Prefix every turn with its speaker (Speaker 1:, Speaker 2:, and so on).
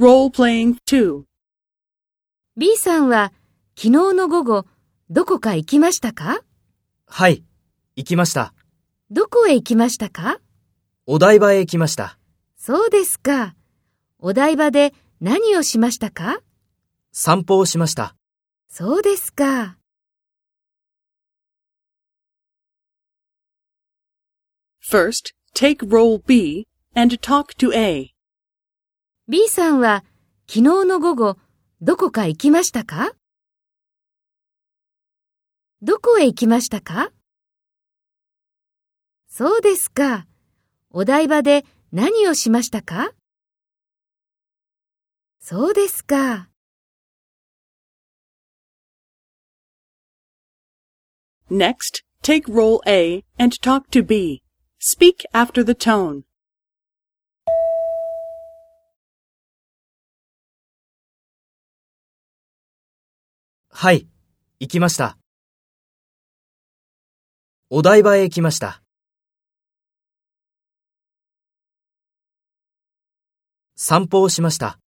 Speaker 1: Role-playing 2.
Speaker 2: B さんは昨日の午後どこか行きましたか？
Speaker 3: はい、行きました。
Speaker 2: どこへ行きましたか？
Speaker 3: お台場へ行きました。
Speaker 2: そうですか。お台場で何をしましたか？
Speaker 3: 散歩をしました。
Speaker 2: そうですか。
Speaker 1: First, take role B and talk to A.
Speaker 2: B さんは昨日の午後どこか行きましたか？どこへ行きましたか？そうですか。お台場で何をしましたか？そうですか。
Speaker 1: Next, take role A and talk to B. Speak after the tone.
Speaker 3: はい、行きました。お台場へ行きました。散歩をしました。